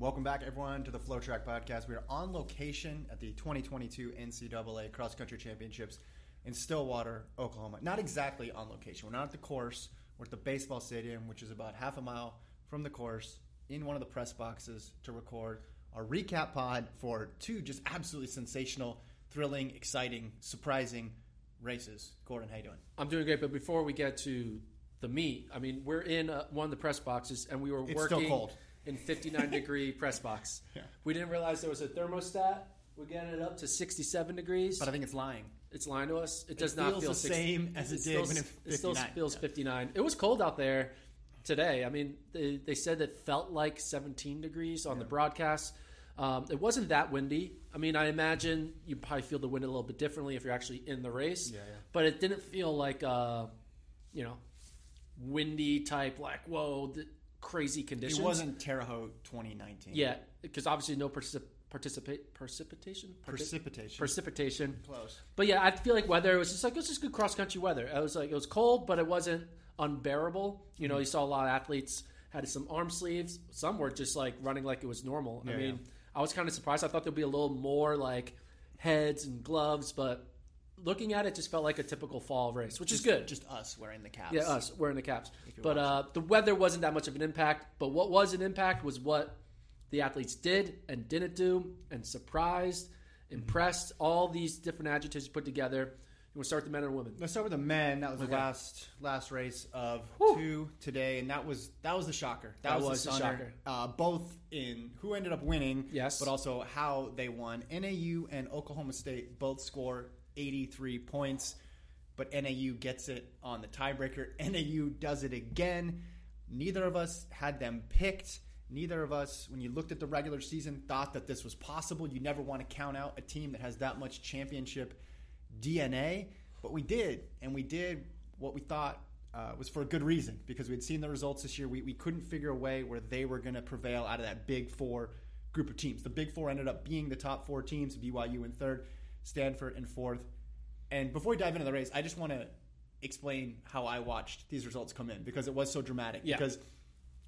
Welcome back, everyone, to the FloTrack Podcast. We are on location at the 2022 NCAA Cross Country Championships in Stillwater, Oklahoma. Not exactly on location. We're not at the course. We're at the baseball stadium, which is about half a mile from the course, in one of the press boxes to record our recap pod for two just absolutely sensational, thrilling, exciting, surprising races. Gordon, how you doing? I'm doing great, but before we get to the meet, I mean, we're in uh, one of the press boxes, and we were It's still cold. In 59 degree press box. Yeah. We didn't realize there was a thermostat. We're getting it up to 67 degrees. But I think it's lying. it's lying to us. It does not feel the 60 same as it did still, when it- it still feels Yeah. 59. It was cold out there today. I mean, they, they said it felt like 17 degrees on the broadcast. Um, it wasn't that windy. I mean, I imagine you probably feel the wind a little bit differently if you're actually in the race. Yeah, yeah. But it didn't feel like, uh, you know, windy type, like, whoa, the crazy conditions. It wasn't Terre Haute 2019. Yeah, because obviously no particip- participate precipitation Precipitation. precipitation. Close. But yeah, I feel like weather was just like it was just good cross country weather. It was like it was cold, but it wasn't unbearable. You Mm-hmm. know, you saw a lot of athletes had some arm sleeves. Some were just like running like it was normal. I mean, yeah. I was kind of surprised. I thought there'd be a little more like heads and gloves, but looking at it, just felt like a typical fall race, which is good. Just us wearing the caps. Yeah, us wearing the caps. But uh, the weather wasn't that much of an impact. But what was an impact was what the athletes did and didn't do, and surprised, impressed. All these different adjectives put together. You want to start with the men or women? Let's start with the men. That was the last last race of two today, and that was that was the shocker. That, That was, was the the stunner. shocker. Uh, both in who ended up winning, Yes. but also how they won. NAU and Oklahoma State both score 83 points, but NAU gets it on the tiebreaker. NAU does it again. Neither of us had them picked. Neither of us, when you looked at the regular season, thought that this was possible. You never want to count out a team that has that much championship DNA, but we did, and we did what we thought uh, was for a good reason because we had seen the results this year. We, we couldn't figure a way where they were going to prevail out of that Big Four group of teams. The Big Four ended up being the top four teams: BYU in third, Stanford in fourth. And before we dive into the race, I just want to explain how I watched these results come in because it was so dramatic. Yeah. Because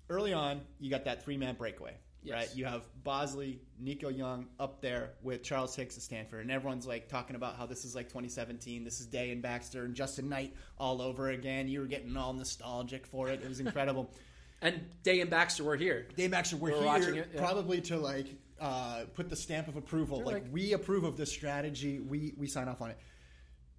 early on, you got that three man breakaway. Yes. Right, you have Bosley, Nico Young up there with Charles Hicks at Stanford, and everyone's like talking about how this is like 2017. This is Day and Baxter and Justin Knight all over again. You were getting all nostalgic for it. It was incredible. And Day and Baxter were here. Day and Baxter, we're, We're here watching it, yeah. probably to like uh, put the stamp of approval. They're Like, like- we approve of this strategy. We we sign off on it.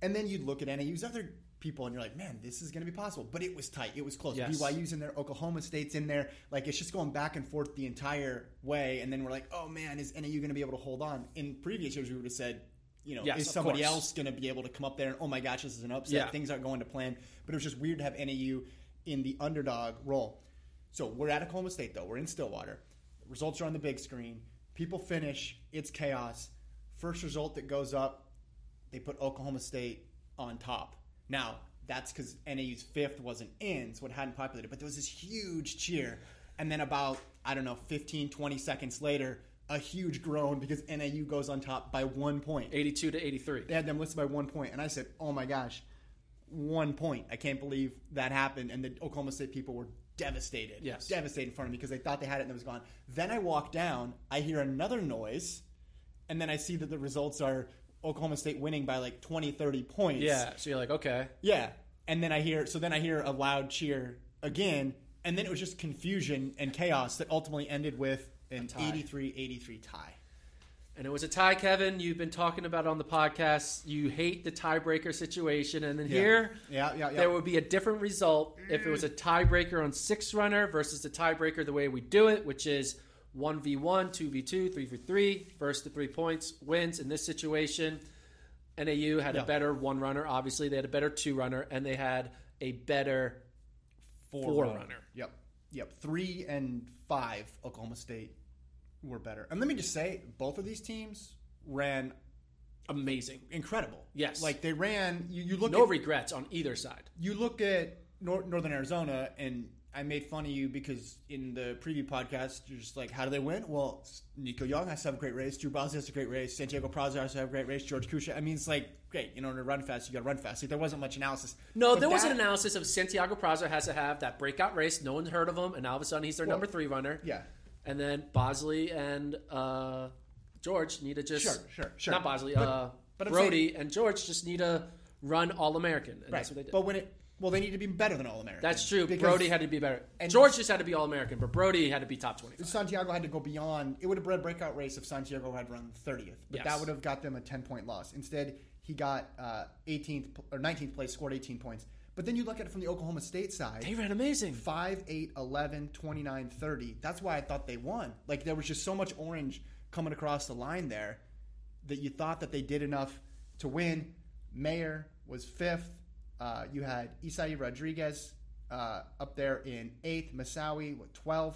And then you'd look at NAU's other people and you're like, man, this is going to be possible. But it was tight. It was close. Yes. BYU's in there. Oklahoma State's in there. Like, it's just going back and forth the entire way. And then we're like, oh, man, is NAU going to be able to hold on? In previous years, we would have said, you know, Yes, is somebody course. else going to be able to come up there and, oh my gosh, this is an upset. Yeah. Things aren't going to plan. But it was just weird to have NAU in the underdog role. So we're at Oklahoma State, though. We're in Stillwater. Results are on the big screen. People finish. It's chaos. First result that goes up, they put Oklahoma State on top. Now, that's because NAU's fifth wasn't in, so it hadn't populated. But there was this huge cheer. And then about, I don't know, 15, 20 seconds later, a huge groan because NAU goes on top by one point. 82 to 83. They had them listed by one point, and I said, "Oh my gosh, one point! I can't believe that happened." And the Oklahoma State people were devastated, Yes. devastated in front of me because they thought they had it and it was gone. Then I walk down, I hear another noise, and then I see that the results are Oklahoma State winning by like 20, 30 points. Yeah, so you're like, okay. yeah. And then I hear, so then I hear a loud cheer again, and then it was just confusion and chaos that ultimately ended with an tie. 83-83 tie. And it was a tie, Kevin. You've been talking about on the podcast. You hate the tiebreaker situation, and then Yeah. here, Yeah, yeah, yeah. there would be a different result if it was a tiebreaker on six runner versus the tiebreaker the way we do it, which is one v one, two v two, three v three. First to three points wins. In this situation, NAU had a better one runner. Obviously, they had a better two runner, and they had a better Four, Four row. runner. Yep, yep. Three and five, Oklahoma State were better. And let me just say, both of these teams ran amazing. incredible. Yes. like they ran. You, you look No at regrets on either side. you look at Nor- Northern Arizona, and I made fun of you because in the preview podcast, you're just like, how do they win? Well, Nico Young has to have a great race. Drew Bosley has a great race. Santiago Prosser has to have a great race. George Kusche. I mean, it's like, great. You know, to run fast, you got to run fast. Like, there wasn't much analysis. No, But there was an analysis of Santiago Prosser has to have that breakout race. No one's heard of him, and all of a sudden he's their Well, number three runner. Yeah. And then Bosley and uh, George need to just Sure, sure, sure. Not Bosley, But- uh, but Brodey and George just need to run All American, and Right. that's what they did. But when it, well, they need to be better than All American. that's true. Brodey had to be better. and- George just had to be All American, but Brodey had to be top twenty. Santiago had to go beyond. It would have been a breakout race if Santiago had run 30th, but Yes. that would have got them a 10 point loss. Instead, he got uh, 18th pl- or 19th place, scored 18 points. But then you look at it from the Oklahoma State side. They ran amazing. 5, 8, 11, 29, 30. That's why I thought they won. Like there was just so much orange coming across the line there that you thought that they did enough to win. Maier was fifth. Uh, you had Isai Rodriguez uh, up there in eighth. Messaoudi with 12th.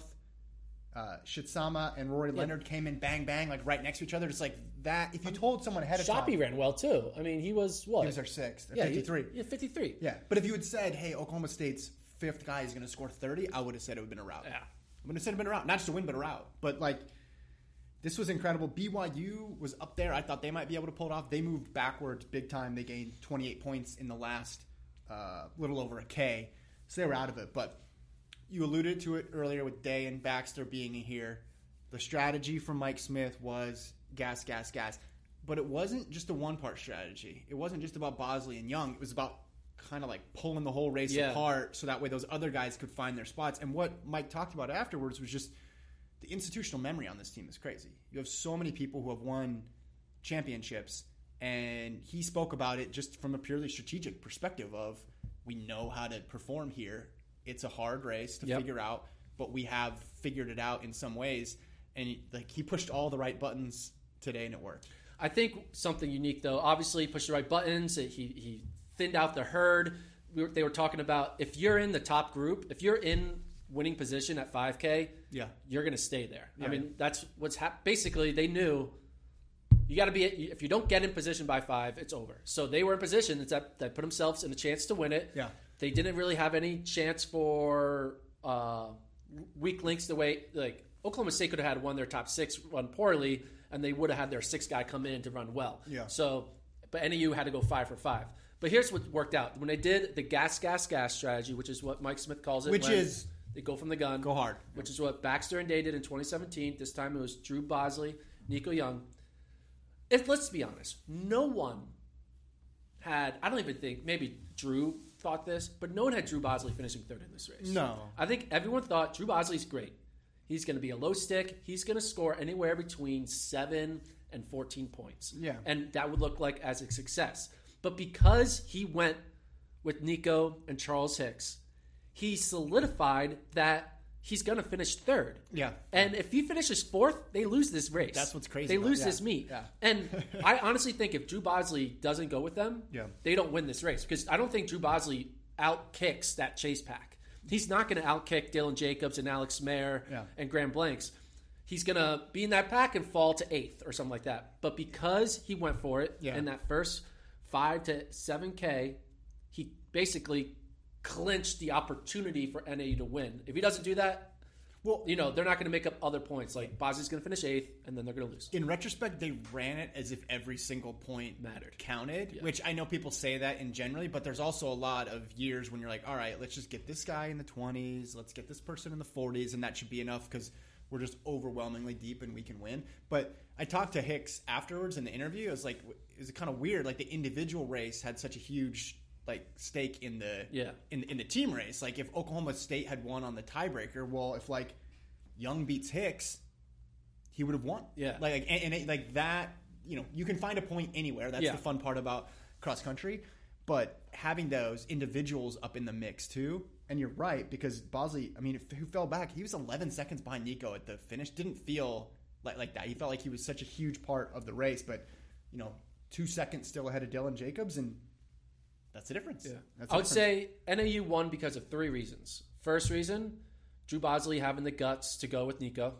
Uh, Shitsama and Rory Leonard came in bang bang like right next to each other. Just like that. If you told someone ahead of Schoppe time, ron well too. I mean, he was what? he was their sixth, yeah, he- 53. yeah, fifty-three. Yeah, but if you had said, "Hey, Oklahoma State's fifth guy is going to score 30," I would have said it would have been a route. Yeah. I would have said it would have been a route, not just a win, but a route. But like, this was incredible. BYU was up there. I thought they might be able to pull it off. They moved backwards big time. They gained 28 points in the last uh, little over a K, so they were out of it. But you alluded to it earlier with Day and Baxter being here. The strategy from Mike Smith was gas, gas, gas. But it wasn't just a one part strategy. It wasn't just about Bosley and Young. It was about kind of like pulling the whole race Yeah. apart so that way those other guys could find their spots. And what Mike talked about afterwards was just the institutional memory on this team is crazy. You have so many people who have won championships, and he spoke about it just from a purely strategic perspective of we know how to perform here. It's a hard race to Yep. figure out, but we have figured it out in some ways. And he, like he pushed all the right buttons today, and it worked. I think something unique though. Obviously, he pushed the right buttons. He he thinned out the herd. We were, they were talking about if you're in the top group, if you're in winning position at 5K, Yeah. you're going to stay there. I Yeah. mean, that's what's hap- basically they knew you got to be if you don't get in position by five, it's over. So they were in position that they put themselves in a chance to win it. Yeah. They didn't really have any chance for uh, weak links the way like Oklahoma State could have had one of their top six run poorly, and they would have had their sixth guy come in to run well. Yeah. So, but NAU had to go five for five. But here's what worked out when they did the gas, gas, gas strategy, which is what Mike Smith calls it, Which is they go from the gun, Go hard. which is what Baxter and Day did in 2017. This time it was Drew Bosley, Nico Young. If let's be honest, no one had. I don't even think maybe Drew thought this, but no one had Drew Bosley finishing third in this race. No. I think everyone thought Drew Bosley's great. He's going to be a low stick. He's going to score anywhere between seven and 14 points. Yeah. and that would look like as a success. But because he went with Nico and Charles Hicks, he solidified that he's going to finish third. Yeah. And if he finishes fourth, they lose this race. That's what's crazy They about- lose yeah. this meet. Yeah. And I honestly think if Drew Bosley doesn't go with them, Yeah. they don't win this race because I don't think Drew Bosley out kicks that chase pack. He's not going to outkick Dylan Jacobs and Alex Maier Yeah. and Graham Blanks. He's going to be in that pack and fall to eighth or something like that. But because he went for it in that first five to seven K, he basically clinched the opportunity for NAU to win. If he doesn't do that, well, you know, they're not going to make up other points. Like Bosley's going to finish eighth, and then they're going to lose. in retrospect, they ran it as if every single point Mattered. counted. Which I know people say that in generally, but there's also a lot of years when you're like, all right, let's just get this guy in the 20s, let's get this person in the 40s, and that should be enough because we're just overwhelmingly deep and we can win. But I talked to Hicks afterwards in the interview. It was like it was kind of weird. Like the individual race had such a huge like stake in the Yeah. in in the team race. Like if Oklahoma State had won on the tiebreaker, well, if like Young beats Hicks, he would have won. Yeah. like and, and it, like that. You know, you can find a point anywhere. That's Yeah. the fun part about cross country. But having those individuals up in the mix too, and you're right because Bosley, I mean, who fell back? He was 11 seconds behind Nico at the finish. Didn't feel like like that. He felt like he was such a huge part of the race, but you know, two seconds still ahead of Dylan Jacobs, and that's the difference. Yeah. That's I would difference. say NAU won because of three reasons. First reason, Drew Bosley having the guts to go with Nico.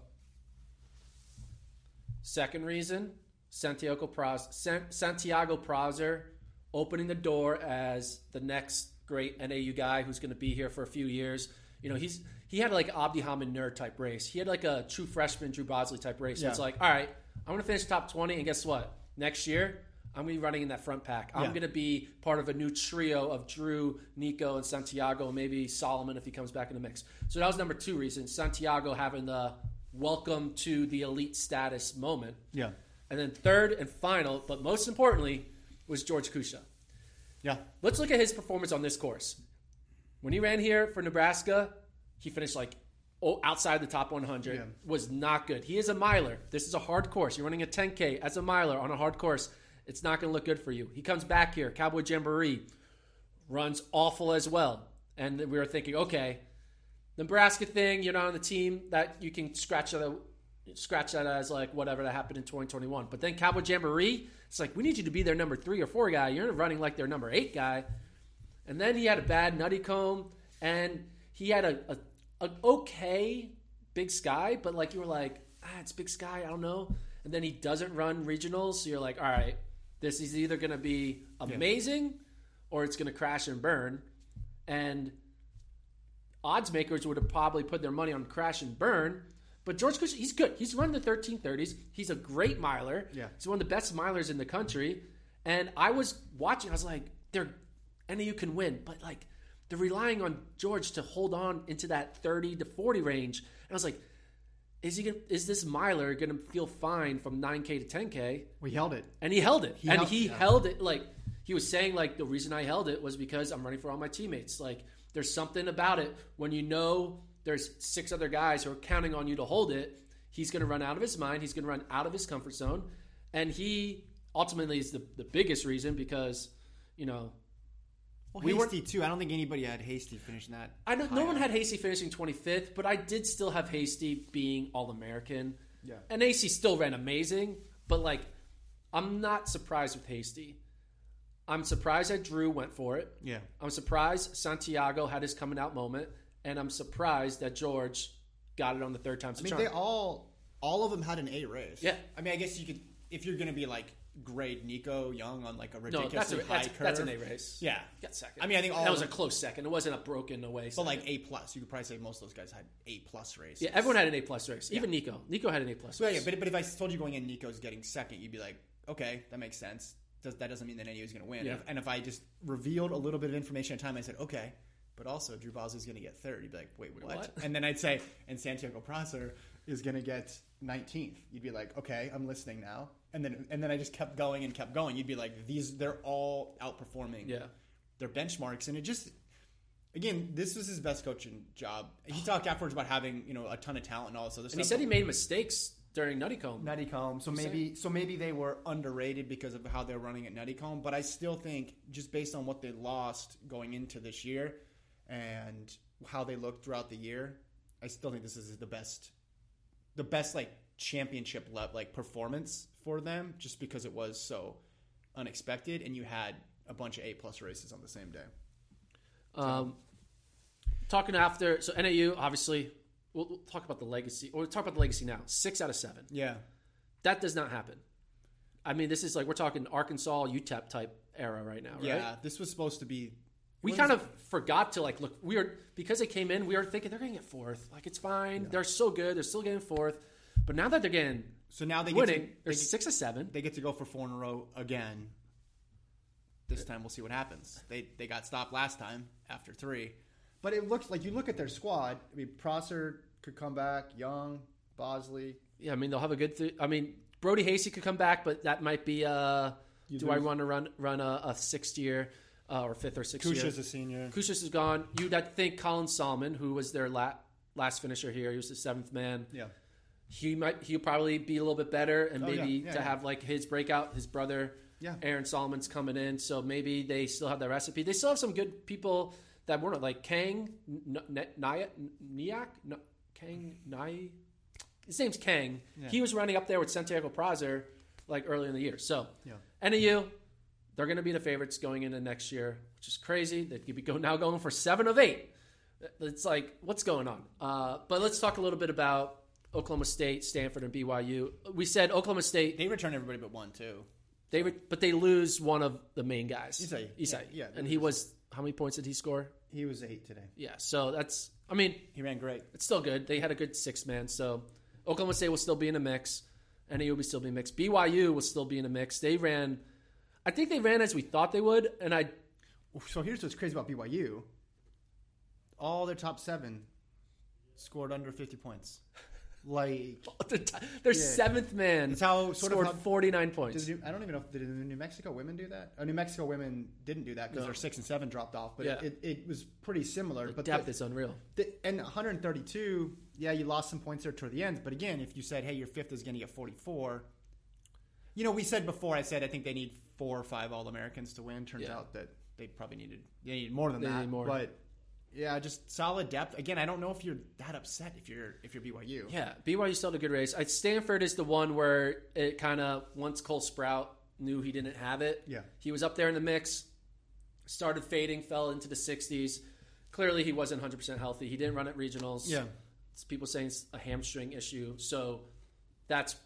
Second reason, Santiago Praz, San, Santiago Prosser opening the door as the next great NAU guy who's going to be here for a few years. You know, he's he had like Abdihamid Nur type race. He had like a true freshman Drew Bosley type race. So Yeah. it's like, all right, I'm going to finish top 20, and guess what? Next year, I'm going to be running in that front pack. I'm Yeah. going to be part of a new trio of Drew, Nico, and Santiago, maybe Sahlman if he comes back in the mix. So that was number two reason. Santiago having the welcome to the elite status moment. Yeah. And then third and final, but most importantly, was George Kusche. Yeah. Let's look at his performance on this course. When he ran here for Nebraska, he finished like oh, outside the top 100. Yeah. Was not good. He is a miler. This is a hard course. You're running a 10K as a miler on a hard course. It's not going to look good for you. He comes back here, Cowboy Jamboree, runs awful as well. And we were thinking, okay, Nebraska thing, you're not on the team that you can scratch that scratch that as like whatever that happened in 2021. But then Cowboy Jamboree, it's like we need you to be their number three or four guy. You're running like their number eight guy. And then he had a bad Nuttycombe, and he had a, a, a okay Big Sky, but like you were like, ah, it's Big Sky, I don't know. And then he doesn't run regionals, so you're like, all right, this is either going to be amazing or it's going to crash and burn. And odds makers would have probably put their money on crash and burn. But George he's good. He's run the 1330s. He's a great miler. Yeah. He's one of the best milers in the country. And I was watching, I was like, they're any you can win, but like they're relying on George to hold on into that 30 to 40 range. And I was like, is he gonna, is this miler going to feel fine from 9K to 10K? We held it. And he held it. and held- he yeah. held it like he was saying like the reason I held it was because I'm running for all my teammates. Like there's something about it when you know there's six other guys who are counting on you to hold it. He's going to run out of his mind. He's going to run out of his comfort zone, and he ultimately is the, the biggest reason because you know Well, We Hasty too. I don't think anybody had Hasty finishing that. I know no one had Hasty finishing 25th, but I did still have Hasty being All American. Yeah. And Hasty still ran amazing, but like, I'm not surprised with Hasty. I'm surprised that Drew went for it. Yeah. I'm surprised Santiago had his coming out moment, and I'm surprised that George got it on the third time. I mean, they all all of them had an A race. Yeah. I mean, I guess you could if you're going to be like grade Nico Young on like a no, ridiculously that's a, high that's, curve. that's an A race. Yeah. got second. I mean, I think all that was a close second. It wasn't a broken away. But like A plus, you could probably say most of those guys had A plus race. yeah, everyone had an A plus race. Even Nico. Nico had an A plus. Well, race. yeah, but, but if I told you going in Nico's getting second, you'd be like, okay, that makes sense. Does, that doesn't mean that NAU is going to win. Yeah. If- and if I just revealed a little bit of information at a time, I said, okay, but also Drew Bosley's going to get third. You'd be like, wait, what? what? And then I'd say, and Santiago Prosser is going to get 19th. You'd be like, okay, I'm listening now. And then and then I just kept going and kept going. You'd be like, these they're all outperforming Yeah. their benchmarks, and it just again, this was his best coaching job. He talked afterwards about having you know a ton of talent and all this other and stuff. he said he made mistakes during Nuttycombe. Nuttycombe. So maybe so maybe they were underrated because of how they're running at Nuttycombe. But I still think just based on what they lost going into this year and how they looked throughout the year, I still think this is the best the best like championship le- like performance for them just because it was so unexpected and you had a bunch of A plus races on the same day. Um, talking after, so NAU, obviously, we'll, we'll talk about the legacy, or we'll talk about the legacy now. Six out of seven. Yeah. That does not happen. I mean, this is like, we're talking Arkansas, UTEP type era right now, right? Yeah, this was supposed to be We kind of forgot to like look. We were because they came in. We were thinking they're going to get fourth. Like it's fine. They're so good. They're still getting fourth. But now that they're getting so now they get winning, to, they, there's six or seven. they get to go for four in a row again. This time we'll see what happens. They they got stopped last time after three, but it looks like you look at their squad. I mean, Prosser could come back, Young, Bosley. Yeah, I mean they'll have a good. Th- I mean Brodey Hasty could come back, but that might be. Uh, do I want to run run a, a sixth year? uh, or fifth or sixth year. Kusche's a senior. Kushas is gone. You'd have to think Colin Sahlman, who was their la- last finisher here, he was the seventh man. Yeah. He might he'll probably be a little bit better, and Oh, maybe Yeah, to yeah. have like his breakout. His brother, Yeah. Aaron Sahlman's coming in, so maybe they still have that recipe. They still have some good people that weren't like Kang N- N- Nyak Nyak Kang Nai. His name's Kang. He was running up there with Santiago Prosser like early in the year. So Yeah. NAU, they're going to be the favorites going into next year, which is crazy. They could be go, now going for seven of eight. It's like, what's going on? Uh, but let's talk a little bit about Oklahoma State, Stanford, and BYU. We said Oklahoma State, They return everybody but one too. they would, but they lose one of the main guys, Isai. Isai. Yeah, yeah, and he was how many points did he score? He was eight today. Yeah, so that's, I mean, He ran great. it's still good. They had a good six man. So Oklahoma State will still be in a mix. NAU will still be in a mix. BYU will still be in a mix. They ran, I think they ran as we thought they would, and I So here's what's crazy about BYU. All their top seven scored under 50 points. Like, their seventh man That's how- sort of scored how- 49 points. did I don't even know if did the New Mexico women do that. Oh, New Mexico women didn't do that because No. their six and seven dropped off. But Yeah. it, it was pretty similar. but Depth the, is unreal. the, and 132, yeah, you lost some points there toward the end. But again, if you said, hey, your fifth is going to get 44, you know, we said before. I said I think they need four or five All Americans to win. Turns Yeah. out that they probably needed they needed more than They that. need more. But yeah, just solid depth. Again, I don't know if you're that upset if you're if you're BYU. Yeah, BYU still had a good race. I, Stanford is the one where it kind of once Cole Sprout knew he didn't have it. Yeah. he was up there in the mix, started fading, fell into the 60s. Clearly, he wasn't 100 percent healthy. He didn't run at regionals. Yeah. it's people saying it's a hamstring issue. So that's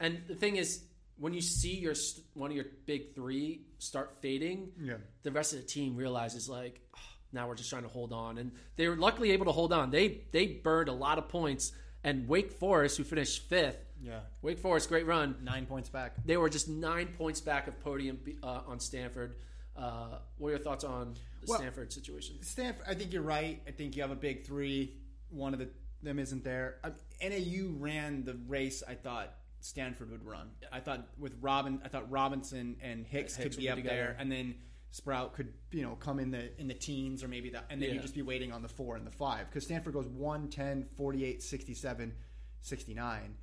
and the thing is when you see your one of your big three start fading, Yeah. the rest of the team realizes like "Oh, now we're just trying to hold on, and they were luckily able to hold on. They they burned a lot of points, and Wake Forest, who finished fifth, Yeah. Wake Forest, great run. Nine points back. They were just nine points back of podium uh, on Stanford. Uh, what are your thoughts on the Well- Stanford situation? Stanford, I think you're right. I think you have a big three. One of the, them isn't there. I, NAU ran the race. I thought Stanford would run. I thought with Robin, I thought Robinson and Hicks, Hicks could be be up together. there, and then Sprout could you know come in the in the teens or maybe that, and then Yeah. you'd just be waiting on the four and the five because Stanford goes 1, 10, 48, 67, 69.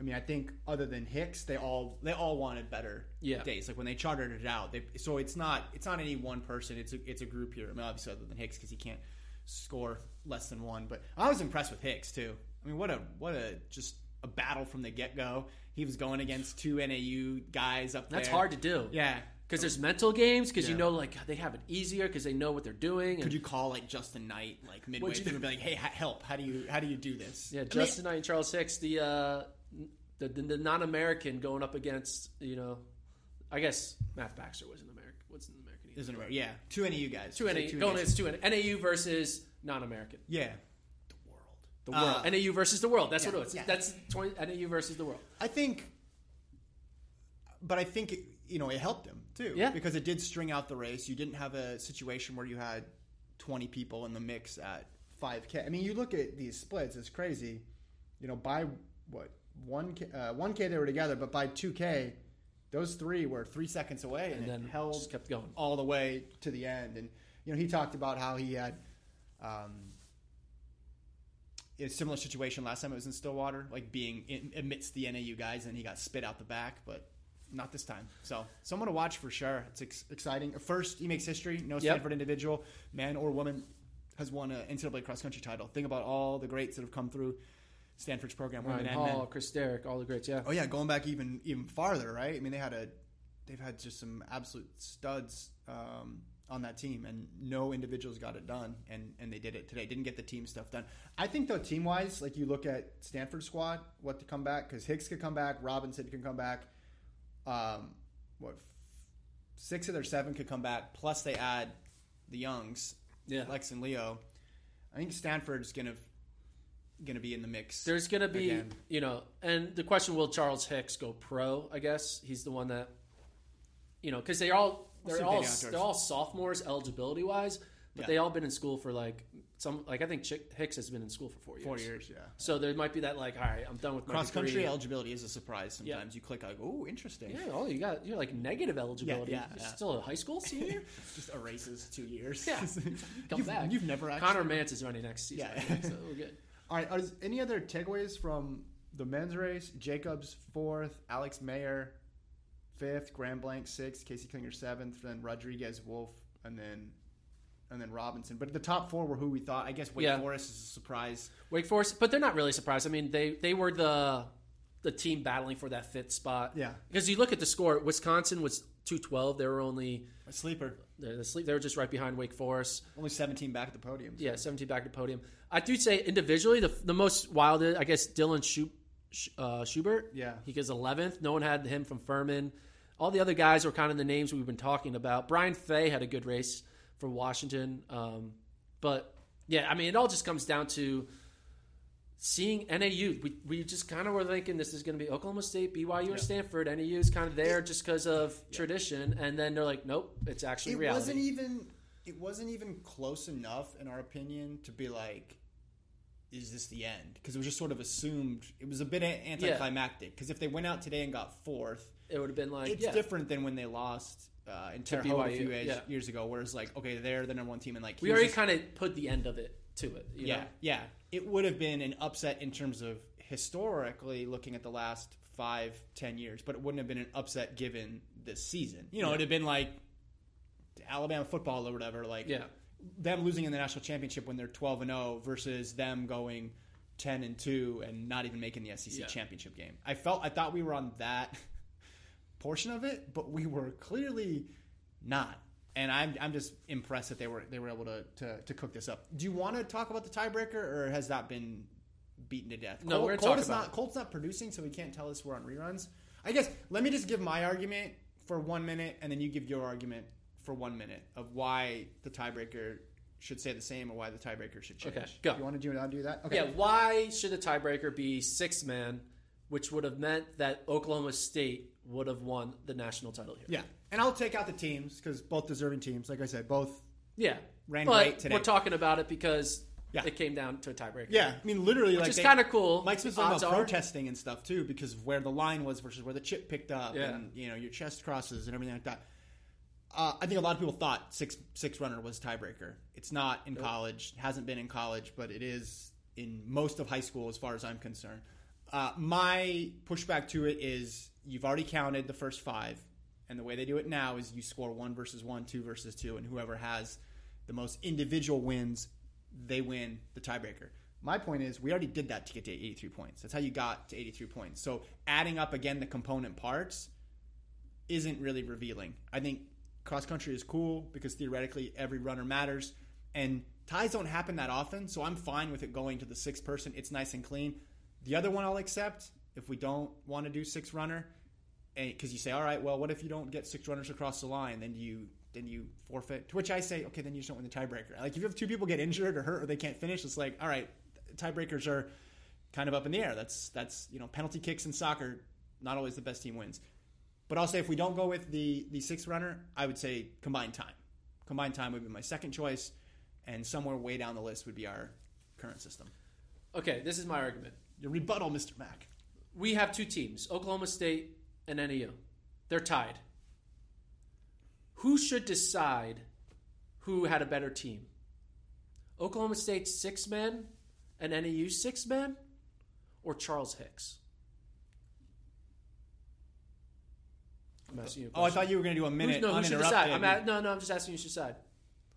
I mean, I think other than Hicks, they all they all wanted better Yeah. days. Like when they chartered it out, they, so it's not it's not any one person. It's a it's a group here. I mean, obviously other than Hicks because he can't score less than one. But I was impressed with Hicks too. I mean, what a what a just a battle from the get go. He was going against two NAU guys up there. That's hard to do. Yeah. Because there's mental games, because you Yeah. know, like they have it easier because they know what they're doing. And Could you call like Justin Knight like midway you through and be like, "Hey, ha- help! How do you how do you do this?" yeah, I mean, Justin Knight and Charles Hicks, the uh, the, the, the non-American going up against you know, I guess Matt Baxter was an American. What's an American? either. isn't it? Yeah, two NAU guys. Two Say NAU two going NAU. against two NAU versus non-American. Yeah, the world. The world. Uh, NAU versus the world. That's yeah, what it was. yeah. That's 20, NAU versus the world. I think, but I think you know it helped him too. Yeah. because it did string out the race. You didn't have a situation where you had twenty people in the mix at five k. I mean, you look at these splits; it's crazy. You know, by what one k, uh, one k they were together, but by two k, those three were three seconds away, and, And then it held kept going. all the way to the end. And you know, he talked about how he had. Um, a similar situation last time it was in Stillwater, like being in, amidst the NAU guys, and he got spit out the back, but not this time. So, someone to watch for sure. It's ex- exciting. First, he makes history. No Stanford individual, man or woman, has won an NCAA cross country title. Think about all the greats that have come through Stanford's program, women Ryan and men. Hall, Chris Derrick, all the greats. Yeah. Oh yeah, going back even even farther, right? I mean, they had a they've had just some absolute studs um, on that team, and no individuals got it done, and and they did it today. Didn't get the team stuff done. I think though, team wise, like you look at Stanford squad, what to come back because Hicks could come back, Robinson can come back. Um, what six of their seven could come back. Plus they add the youngs, Yeah. Lex and Leo. I think Stanford's gonna gonna be in the mix. There's to be, again. you know, and the question will Charles Hicks go pro? I guess he's the one that, you know, because they all they're all they're all sophomores eligibility wise, but Yeah. they all been in school for like some. Like I think Chick Hicks has been in school for four years. Four years, yeah. So there might be that like, all right, I'm done with my Cross country eligibility is a surprise. Sometimes you click like, oh, interesting. Yeah, oh, you got you're like negative eligibility. yeah, You're yeah. Still a high school senior. Just erases two years. Yeah. Come you've, back. You've never actually. Connor Mantz is running next season. Yeah. Think, so we're good. All right. Are there any other takeaways from the men's race? Jacobs fourth, Alex Maier fifth, Graham Blank sixth, Casey Clinger seventh, then Rodriguez Wolf, and then and then Robinson. But the top four were who we thought. I guess Wake Yeah. Forest is a surprise. Wake Forest, but they're not really surprised. I mean, they they were the the team battling for that fifth spot. Yeah. because you look at the score. Wisconsin was two twelve. They were only A sleeper. they're the sleep. They were just right behind Wake Forest. Only 17 back at the podium. Yeah, 17 back to podium. I do say individually, the, the most wild, I guess, Dylan Schu, uh, Schubert. Yeah. He gets 11th. No one had him from Furman. All the other guys were kind of the names we've been talking about. Brian Fay had a good race for Washington. Um, but, yeah, I mean, it all just comes down to seeing NAU. We, we just kind of were thinking this is going to be Oklahoma State, BYU, or Stanford. NAU is kind of there just because of tradition. And then they're like, nope, it's actually It reality. wasn't even. It wasn't even close enough, in our opinion, to be like, "Is this the end?" Because it was just sort of assumed. It was a bit anticlimactic. Because if they went out today and got fourth, it would have been like, it's yeah. different than when they lost uh, in Terre Haute a few years, yeah. years ago. Whereas like, okay, they're the number one team, and like We here's already kind of put the end of it to it. You yeah, know? yeah. It would have been an upset in terms of historically looking at the last five, ten years, but it wouldn't have been an upset given this season. You know, it'd have been like Alabama football or whatever. Like, Yeah. them losing in the national championship when they're twelve and zero versus them going ten and two and not even making the SEC Yeah. championship game. I felt I thought we were on that portion of it, but we were clearly not. And I'm, I'm just impressed that they were they were able to, to, to cook this up. Do you want to talk about the tiebreaker, or has that been beaten to death? No, Colt, we're Colt is about not it. Colt's not producing, so he can't tell us we're on reruns. I guess let me just give my argument for one minute, and then you give your argument for one minute of why the tiebreaker should stay the same or why the tiebreaker should change. Okay, go. You want to do do that? Okay. Yeah, why should a tiebreaker be six man, which would have meant that Oklahoma State would have won the national title here? Yeah, and I'll take out the teams because both deserving teams. Like I said, both. Yeah. Ran but great today. we're talking about it because Yeah. it came down to a tiebreaker. Yeah, I mean literally, like is kinda cool. Mike Smith's talking about are- protesting and stuff too, because of where the line was versus where the chip picked up, Yeah. and you know your chest crosses and everything like that. Uh, I think a lot of people thought six six runner was tiebreaker. It's not in college, hasn't been in college, but it is in most of high school, as far as I'm concerned. Uh, my pushback to it is you've already counted the first five, and the way they do it now is you score one versus one, two versus two, and whoever has the most individual wins, they win the tiebreaker. My point is, we already did that to get to 83 points. That's how you got to 83 points. So adding up again the component parts isn't really revealing. I think cross country is cool because theoretically every runner matters, and ties don't happen that often. So I'm fine with it going to the sixth person. It's nice and clean. The other one I'll accept if we don't want to do six runner, because you say, all right, well, what if you don't get six runners across the line? Then you then you forfeit. To which I say, okay, then you just don't win the tiebreaker. Like if you have two people get injured or hurt or they can't finish, it's like, all right, tiebreakers are kind of up in the air. That's that's you know penalty kicks in soccer. Not always the best team wins. But I'll say if we don't go with the the sixth runner, I would say combined time. Combined time would be my second choice, and somewhere way down the list would be our current system. Okay, this is my argument. Your rebuttal, Mr. Mack. We have two teams, Oklahoma State and NAU. They're tied. Who should decide who had a better team? Oklahoma State six men and NAU six men, or Charles Hicks? I'm asking you. A Oh, I thought you were going to do a Who's- minute no, who should decide? I'm at, no, no. I'm just asking you to decide.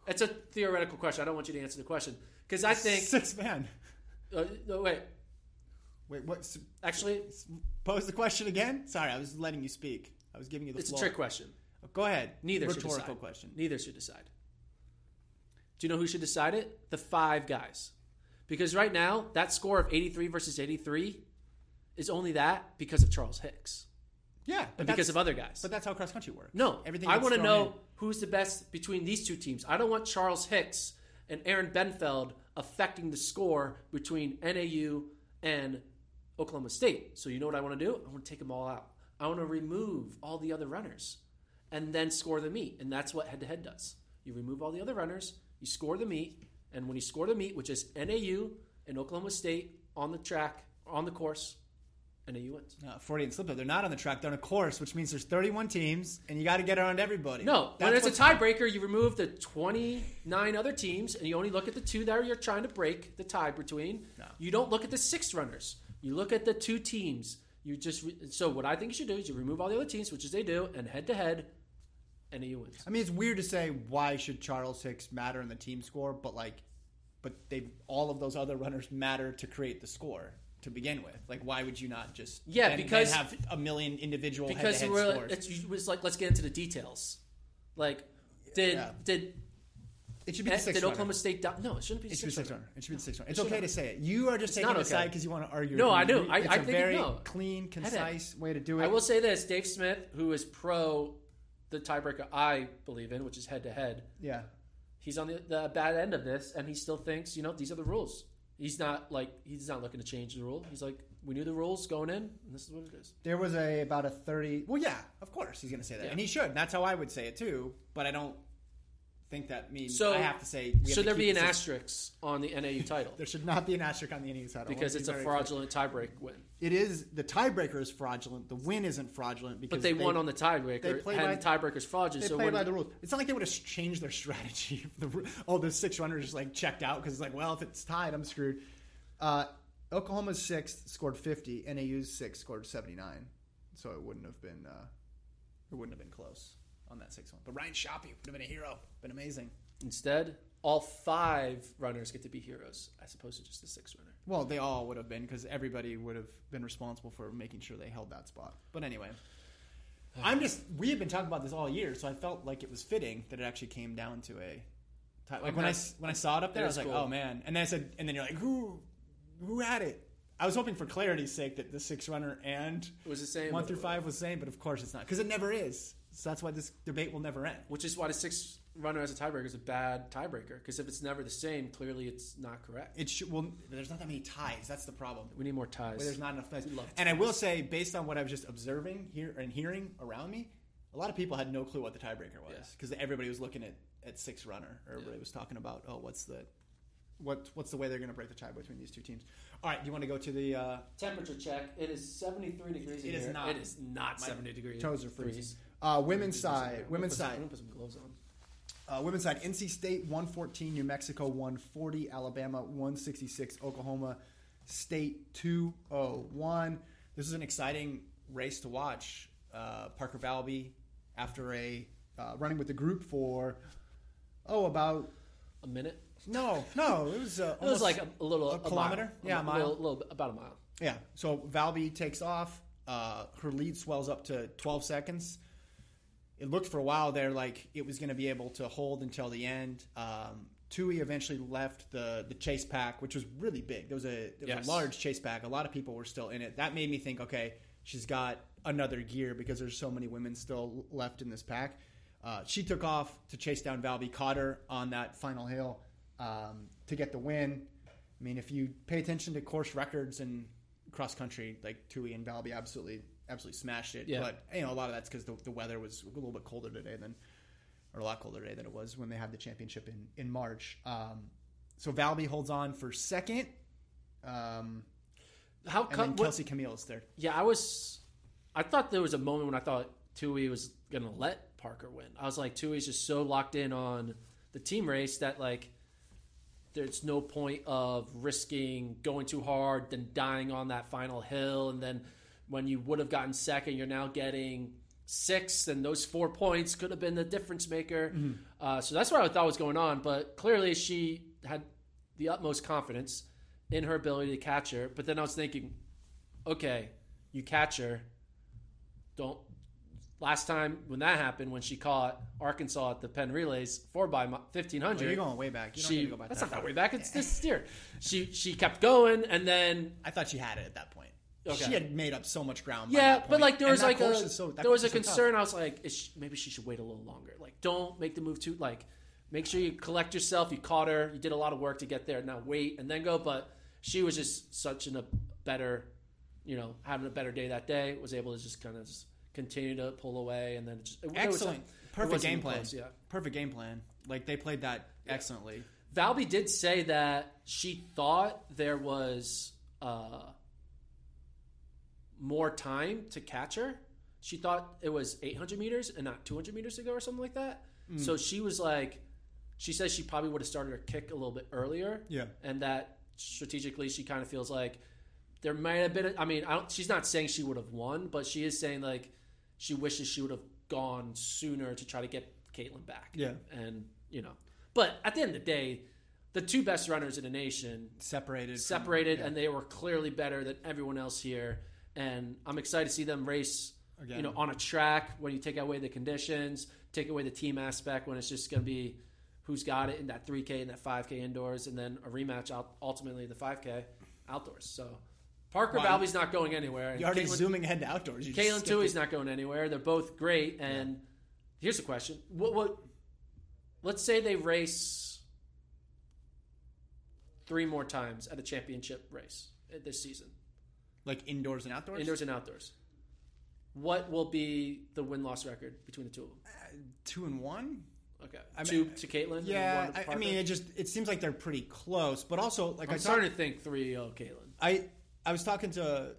It's a theoretical question. I don't want you to answer the question because I think. six men. Uh, no, wait. Wait, what? Actually, Pose the question again. Sorry, I was letting you speak. I was giving you the it's a trick question. Go ahead. Neither should rhetorical decide. question. Neither should decide. Do you know who should decide it? The five guys. Because right now, that score of 83 versus 83 is only that because of Charles Hicks Yeah, but and because of other guys. But that's how cross country works. no, everything. I want to know in. who's the best between these two teams. I don't want Charles Hicks and Aaron Bienenfeld affecting the score between NAU and Oklahoma State. So you know what I want to do? I want to take them all out. I want to remove all the other runners and then score the meet. And that's what head to head does. You remove all the other runners, You score the meet, and when you score the meet, which is NAU and Oklahoma State on the track on the course, NAU wins. No, 40 and slip up. They're not on the track. They're on a course, which means there's 31 teams, and you got to get around everybody. No, when That's it's a tiebreaker, you remove the 29 other teams, and you only look at the two that you're trying to break the tie between. No. You don't look at the six runners. You look at the two teams. You just re- so what I think you should do is you remove all the other teams, which is they do, and head to head, NAU wins. I mean, it's weird to say why should Charles Hicks matter in the team score, but like, but they all of those other runners matter to create the score to begin with. Like, why would you not just Yeah, then- because- then have a million individual because head-to-head scores? it's, it was like let's get into the details. Like, did Yeah. did It should be the did sixth Oklahoma runner. State? Do- no, it shouldn't be. It should be sixth runner. It should be the sixth runner. It's It okay not. to say it. You are just taking not a okay. side because you want to argue. No, I do. I- it's I a think very no. clean, concise way to do it. I will say this: Dave Smith, who is pro the tiebreaker I believe in, which is head to head. Yeah. He's on the, the bad end of this, and he still thinks, you know, these are the rules. He's not like he's not looking to change the rule. He's like, we knew the rules going in, and this is what it is. There was a about a thirty. Well, yeah, of course he's going to say that, Yeah. and he should. That's how I would say it too. But I don't think that means So I have to say. we have should to there be an the asterisk on the NAU title There should not be an asterisk on the innings title. because it's be a fraudulent tiebreak win? It is the tiebreaker is fraudulent. The win isn't fraudulent because But they, won on the they tiebreaker, play and the tiebreaker's fraudulent. They so play when, by the rules. It's not like they would have changed their strategy. if the, ru- oh, the six runners just like checked out because it's like, well, if it's tied, I'm screwed. Uh, Oklahoma's sixth scored 50. NAU's sixth scored 79. So it wouldn't have been uh, it wouldn't have been close on that sixth one. But Ryan Schoppe would have been a hero. Been amazing. instead, all five runners get to be heroes as opposed to just the six runner. Well, they all would have been because everybody would have been responsible for making sure they held that spot. But anyway, I'm just we have been talking about this all year, so I felt like it was fitting that it actually came down to a tie. Like when I s- when I saw it up there, It I was like, cool. oh man. And then I said, and then you're like, who who had it? I was hoping for clarity's sake that the six runner and It was the same one through five was the same, but of course it's not because it never is. So that's why this debate will never end. which is why the six runner as a tiebreaker is a bad tiebreaker because if it's never the same, clearly it's not correct. It should, well, there's not that many ties. That's the problem. We need more ties. Where there's not enough ties. We love And I will say, based on what I was just observing here and hearing around me, a lot of people had no clue what the tiebreaker was Yeah. because everybody was looking at, at six runner. Or everybody was talking about, oh, what's the what what's the way they're going to break the tie between these two teams? All right, do you want to go to the uh, Temperature check. It is 73 degrees. in It is here. not. It is not My 70 degrees. toes are Threes. freezing? Uh, women's I'm side, put women's some- side, I'm put some gloves on. uh, women's side. NC State 114, New Mexico 140, Alabama 166, Oklahoma State 201. This is an exciting race to watch. Uh, Parker Valby, after a uh, running with the group for oh about A minute. no no it was uh, It was like a, a little a a kilometer? mile. Yeah, a mile. little, little, about a mile. Yeah. So Valby takes off. Uh, her lead swells up to 12 seconds. It looked for a while there like it was going to be able to hold until the end. Um, Tuohy eventually left the, the chase pack, which was really big. There was a there was Yes. a large chase pack. A lot of people were still in it. That made me think, okay, she's got another gear because there's so many women still left in this pack. Uh, she took off to chase down Valby, caught her on that final hill um, to get the win. I mean, if you pay attention to course records and cross country, like Tuohy and Valby absolutely absolutely smashed it. Yeah. But you know, a lot of that's because the, the weather was a little bit colder today than, or a lot colder today than it was when they had the championship in in March. Um, so Valby holds on for second, um, How and come? what- Kelsey Chmiel's third. Yeah, I was. I thought there was a moment when I thought Tuohy was gonna let Parker win. I was like, Tuohy's just so locked in on the team race that like, there's no point of risking going too hard, then dying on that final hill, and then when you would have gotten second, you're now getting sixth, and those four points could have been the difference maker. Uh, so that's what I thought was going on. But clearly, she had the utmost confidence in her ability to catch her. But then I was thinking, okay, you catch her. Don't. Last time when that happened, when she caught Arkansas at the Penn Relays four by fifteen hundred, you're going way back. You don't she need to go back that's that not that way back. It's this year. She she kept going, and then I thought she had it at that point. Okay. She had made up so much ground. yeah, but like there was like a so- there was a so tough. concern. I was like, is she, maybe she should wait a little longer. Like, don't make the move too. Like, make sure you collect yourself. You caught her. You did a lot of work to get there. Now wait and then go. But she was just such in a better, you know, having a better day that day. Was able to just kind of just continue to pull away, and then just, it, Excellent, It was, perfect game plan. close, yeah. perfect game plan. Like they played that excellently. Valby did say that she thought there was uh, more time to catch her. She thought it was 800 meters and not 200 meters to go or something like that. Mm. So she was like, she says she probably would have started her kick a little bit earlier. Yeah. And that strategically, she kind of feels like there might have been. I mean, I don't, she's not saying she would have won, but she is saying like she wishes she would have gone sooner to try to get Katelyn back. Yeah. And you know, but at the end of the day, the two best runners in the nation Separated, from- separated, yeah. and they were clearly better than everyone else here. And I'm excited to see them race. Again. You know, on a track when you take away the conditions, take away the team aspect, when it's just going to be who's got it in that 3K and that 5K indoors, and then a rematch out ultimately the 5K outdoors. So Parker Wow. Valby's not going anywhere. and You're already Katelyn- zooming ahead to outdoors. You Katelyn skipped not going anywhere. They're both great. And here's the question: What? What? Let's say they race three more times at a championship race uh, this season, like indoors and outdoors. indoors and outdoors. What will be the win loss record between the two of them? Uh, two and one. Okay, I two mean, to Katelyn. and Yeah, one to I, I mean, it just it seems like they're pretty close, but also like I'm I starting to think three three oh Katelyn. I I was talking to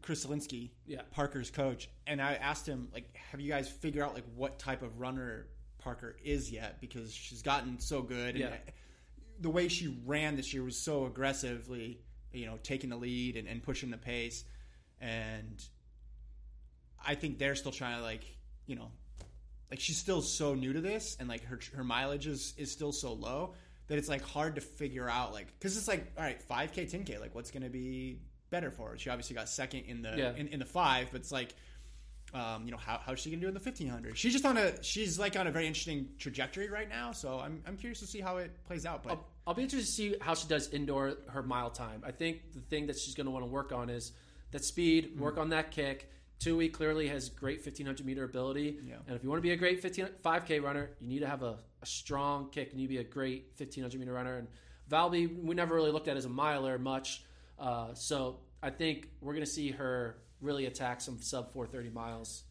Chris Solinsky, Yeah. Parker's coach, and I asked him like, "Have you guys figured out like what type of runner Parker is yet? Because she's gotten so good, and Yeah. the way she ran this year was so aggressively, you know, taking the lead and, and pushing the pace, and I think they're still trying to like, you know, like she's still so new to this, and like her her mileage is is still so low that it's like hard to figure out like because it's like all right, five k, ten k, like what's gonna be better for her? She obviously got second in the Yeah. in, in the five, but it's like. Um, you know how how's she gonna do in the fifteen hundred? She's just on a she's like on a very interesting trajectory right now. So I'm I'm curious to see how it plays out. But I'll, be interested to see how she does indoor her mile time. I think the thing that she's going to want to work on is that speed, Mm-hmm. work on that kick. Tuohy clearly has great 1500 meter ability. Yeah. And if you want to be a great 15, 5K runner, you need to have a, a strong kick. and You need to be a great 1500 meter runner. And Valby, we never really looked at as a miler much. Uh, so I think we're going to see her really attack some sub 430 miles.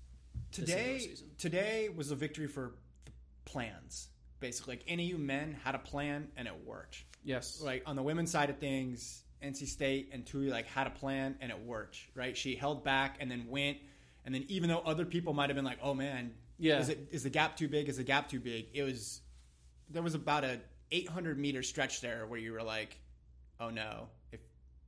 today today was a victory for the plans. Basically, like NAU men had a plan and it worked. Yes. Like on the women's side of things, NC State and Tuohy like had a plan and it worked. Right? She held back and then went. And then even though other people might have been like, "Oh man, Yeah. is it is the gap too big? Is the gap too big?" It was there was about a 800 meter stretch there where you were like, "Oh no,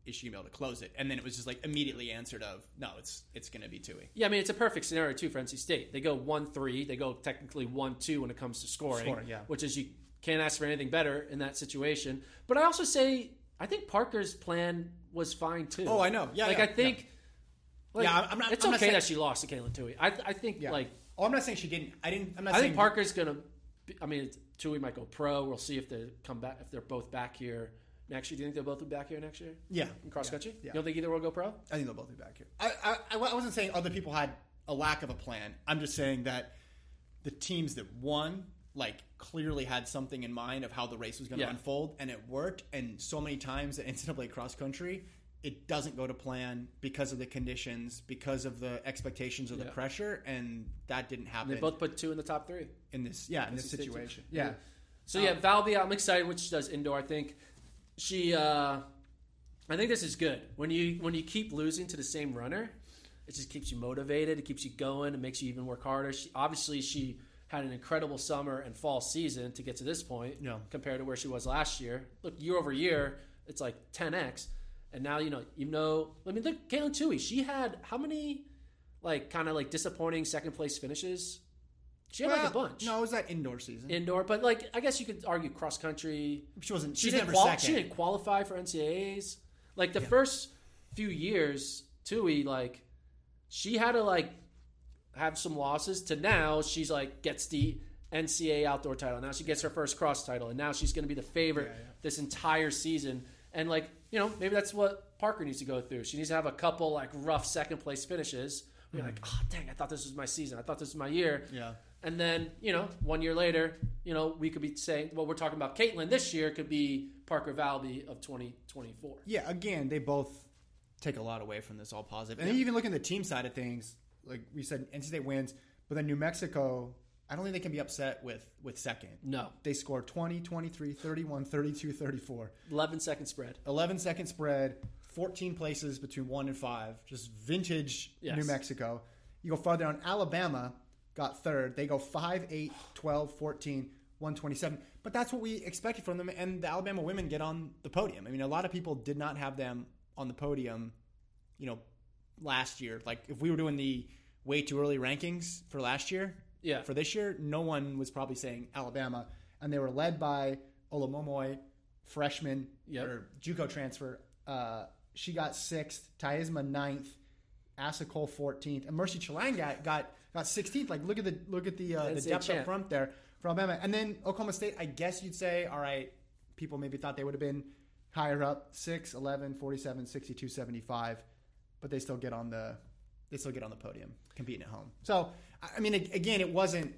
if is she gonna be able to close it?" And then it was just like immediately answered of, "No, it's it's gonna be Tuohy." Yeah, I mean it's a perfect scenario too for NC State. They go one three, they go technically one two when it comes to scoring, Scoring, yeah. which is you can't ask for anything better in that situation. But I also say I think Parker's plan was fine too. Oh, I know. Yeah, like yeah, I think. Like, Yeah, I'm not- It's I'm not okay saying- that she lost to Katelyn Tuohy. I, I think Yeah. like oh, I'm not saying she didn't. I didn't. I'm not I saying think Parker's gonna. Be, I mean, Tuohy might go pro. We'll see if they come back if they're both back here next year. Do you think they'll both be back here next year Yeah, in cross yeah, country? Yeah, You don't think either will go pro? I think they'll both be back here. I, I I wasn't saying other people had a lack of a plan. I'm just saying that the teams that won like clearly had something in mind of how the race was going to Yeah. unfold, and it worked. And so many times at NCAA cross country, it doesn't go to plan because of the conditions, because of the expectations of the Yeah. pressure, and that didn't happen They both put two in the top three. in this. Yeah, in this too. situation. Yeah. Yeah. So yeah, Valby, I'm excited which does indoor. I think she, uh, I think this is good when you when you keep losing to the same runner, it just keeps you motivated. It keeps you going. It makes you even work harder. She, obviously, she had an incredible summer and fall season to get to this point. Yeah. Compared to where she was last year, look year over year, it's like 10x. And now you know, you know. I mean, look, Katelyn Tuohy. She had how many, like, kind of like disappointing second place finishes. She had like a bunch No, it was that indoor season. indoor, but like I guess you could argue cross country. she wasn't. She didn't never qual- second. she didn't qualify for NCAA's. Like the first few years, Tuohy like she had to like have some losses to now she's like gets the NCAA outdoor title. Now she gets her first cross title, and now she's going to be the favorite this entire season. And like you know, maybe that's what Parker needs to go through. She needs to have a couple like rough second place finishes. You're like, oh dang, I thought this was my season. I thought this was my year. Yeah. And then, you know, one year later, you know, we could be saying, well, we're talking about Katelyn this year could be Parker Valby of 2024. Yeah, again, they both take a lot away from this all positive. And you even look at the team side of things, like we said, NC State wins, but then New Mexico. I don't think they can be upset with with second. No. They score 20, 23, 31, 32, 34. 11 second spread. 11 second spread, 14 places between 1 and 5. Just vintage Yes. New Mexico. You go farther on, Alabama got third. They go 5, 8, 12, 14, 127. But that's what we expected from them. And the Alabama women get on the podium. I mean, a lot of people did not have them on the podium, you know, last year. Like, if we were doing the way too early rankings for last year, Yeah. for this year, no one was probably saying Alabama. And they were led by Olemomoi, freshman Yep. or JUCO transfer. Uh, she got sixth. Taisma ninth. Asa Cole fourteenth, and Mercy Chelangat got, got sixteenth. Like look at the look at the uh, the depth up front there for Alabama, and then Oklahoma State. I guess you'd say, all right, people maybe thought they would have been higher up 6, 11, 47, 62, 75, but they still get on the they still get on the podium competing at home. So I mean, again, it wasn't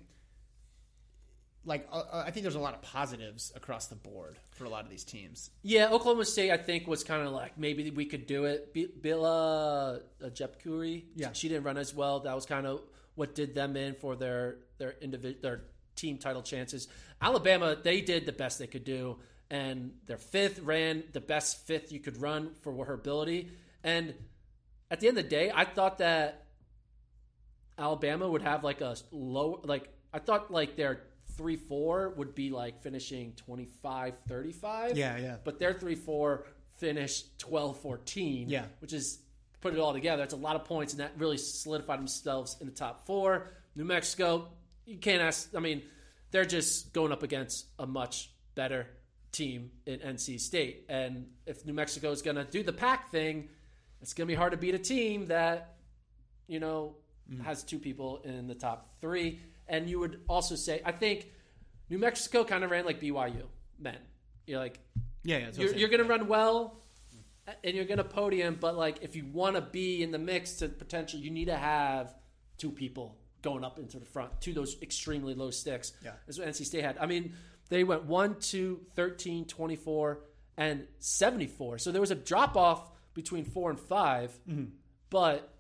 like uh, uh, I think there's a lot of positives across the board for a lot of these teams. Yeah, Oklahoma State, I think, was kind of like maybe we could do it. B- Bila uh, Jepkirui, Yeah. she didn't run as well. That was kind of what did them in for their their individ- their team title chances. Alabama, they did the best they could do, and their fifth ran the best fifth you could run for her ability. And at the end of the day, I thought that Alabama would have like a low like I thought like their 3-4 would be like finishing 25-35. Yeah, yeah. But their 3-4 finished 12-14. Yeah. Which is put it all together, it's a lot of points and that really solidified themselves in the top 4. New Mexico, you can't ask I mean, they're just going up against a much better team in NC State. And if New Mexico is going to do the pack thing, it's going to be hard to beat a team that you know, mm. has two people in the top three. And you would also say, I think New Mexico kind of ran like BYU men. You're like, Yeah, yeah. that's what I'm you're, you're going to run well and you're going to podium, but like if you want to be in the mix to potential, you need to have two people going up into the front, to those extremely low sticks. Yeah. That's what NC State had. I mean, they went 1, 2, 13, 24, and 74. So there was a drop off between 4 and 5, mm-hmm. but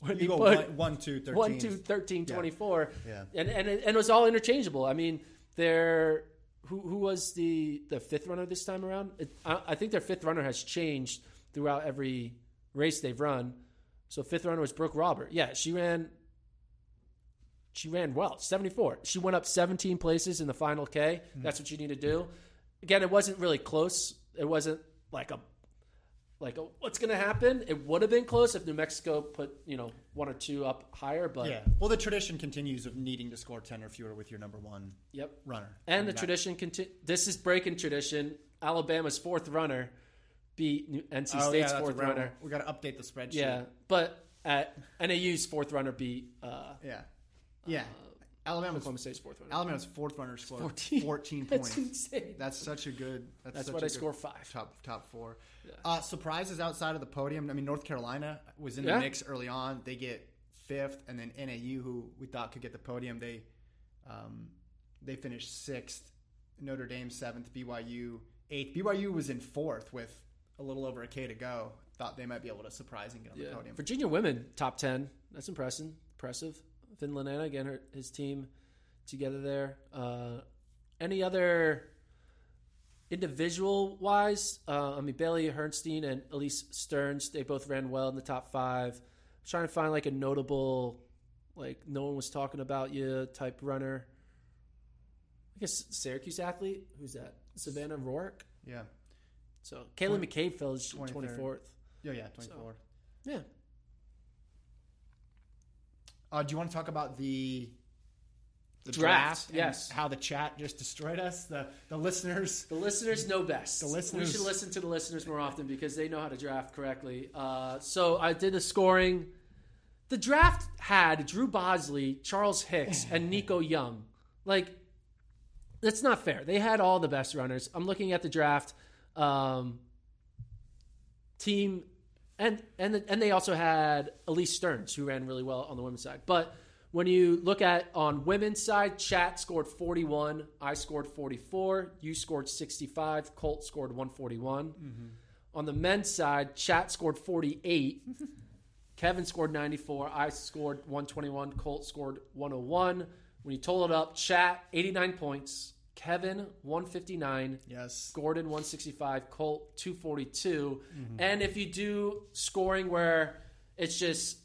when You you, go put one, one, two, 13. 1, 2, 13, 24, Yeah. and, and, it, and it was all interchangeable. I mean, their who, who was the, the fifth runner this time around? It, I, I think their fifth runner has changed throughout every race they've run. So fifth runner was Brooke Robert. Yeah, she ran she ran well, 74. She went up 17 places in the final K. Mm-hmm. That's what you need to do. Again, it wasn't really close. It wasn't like a like what's going to happen. It would have been close if New Mexico put you know one or two up higher, but Yeah. Well, the tradition continues of needing to score 10 or fewer with your number one yep. runner. And the that- tradition conti- This is breaking tradition. Alabama's fourth runner beat New- NC Oh, State's that's fourth runner. We got to update the spreadsheet. Yeah, but at NAU's fourth runner beat uh, Yeah. Yeah. Alabama's, Oklahoma State's fourth runner. Alabama's fourth runner scored 14. 14, That's points. insane. That's such a good. That's, That's why they score five. Top top four. Uh, surprises outside of the podium. I mean, North Carolina was in the Yeah. mix early on. They get fifth, and then NAU, who we thought could get the podium, they um, they finished sixth. Notre Dame seventh. BYU eighth. BYU was in fourth with a little over a k to go. Thought they might be able to surprise and get on the podium. Virginia women top ten. That's impressive. Impressive. Finn Lanana again, her, his team together there. Uh, any other individual wise? Uh, I mean, Bailey Hertenstein and Elise Stearns. They both ran well in the top five. I'm trying to find like a notable, like no one was talking about you type runner. I guess Syracuse athlete. Who's that? Savannah Roark. yeah. So Kaylee McCabe finished 23rd. twenty fourth. Yeah. Yeah. Twenty four. Yeah. Uh, do you want to talk about the, the Draft, and yes. How the chat just destroyed us. The the listeners. The listeners know best. The listeners- We should listen to the listeners more often because they know how to draft correctly. Uh, so I did the scoring. The draft had Drew Bosley, Charles Hicks, and Nico Young. Like, that's not fair. They had all the best runners. I'm looking at the draft um, team, and and and they also had Elise Stearns, who ran really well on the women's side. But when you look at on women's side, Chat scored 41, I scored 44, you scored 65, Colt scored 141. Mm-hmm. On the men's side, Chat scored 48, Kevin scored 94. I scored 121. Colt scored 101. When you total it up, chat 89 points. Kevin 159. Yes. Gordon 165. Colt 242. And if you do scoring where it's just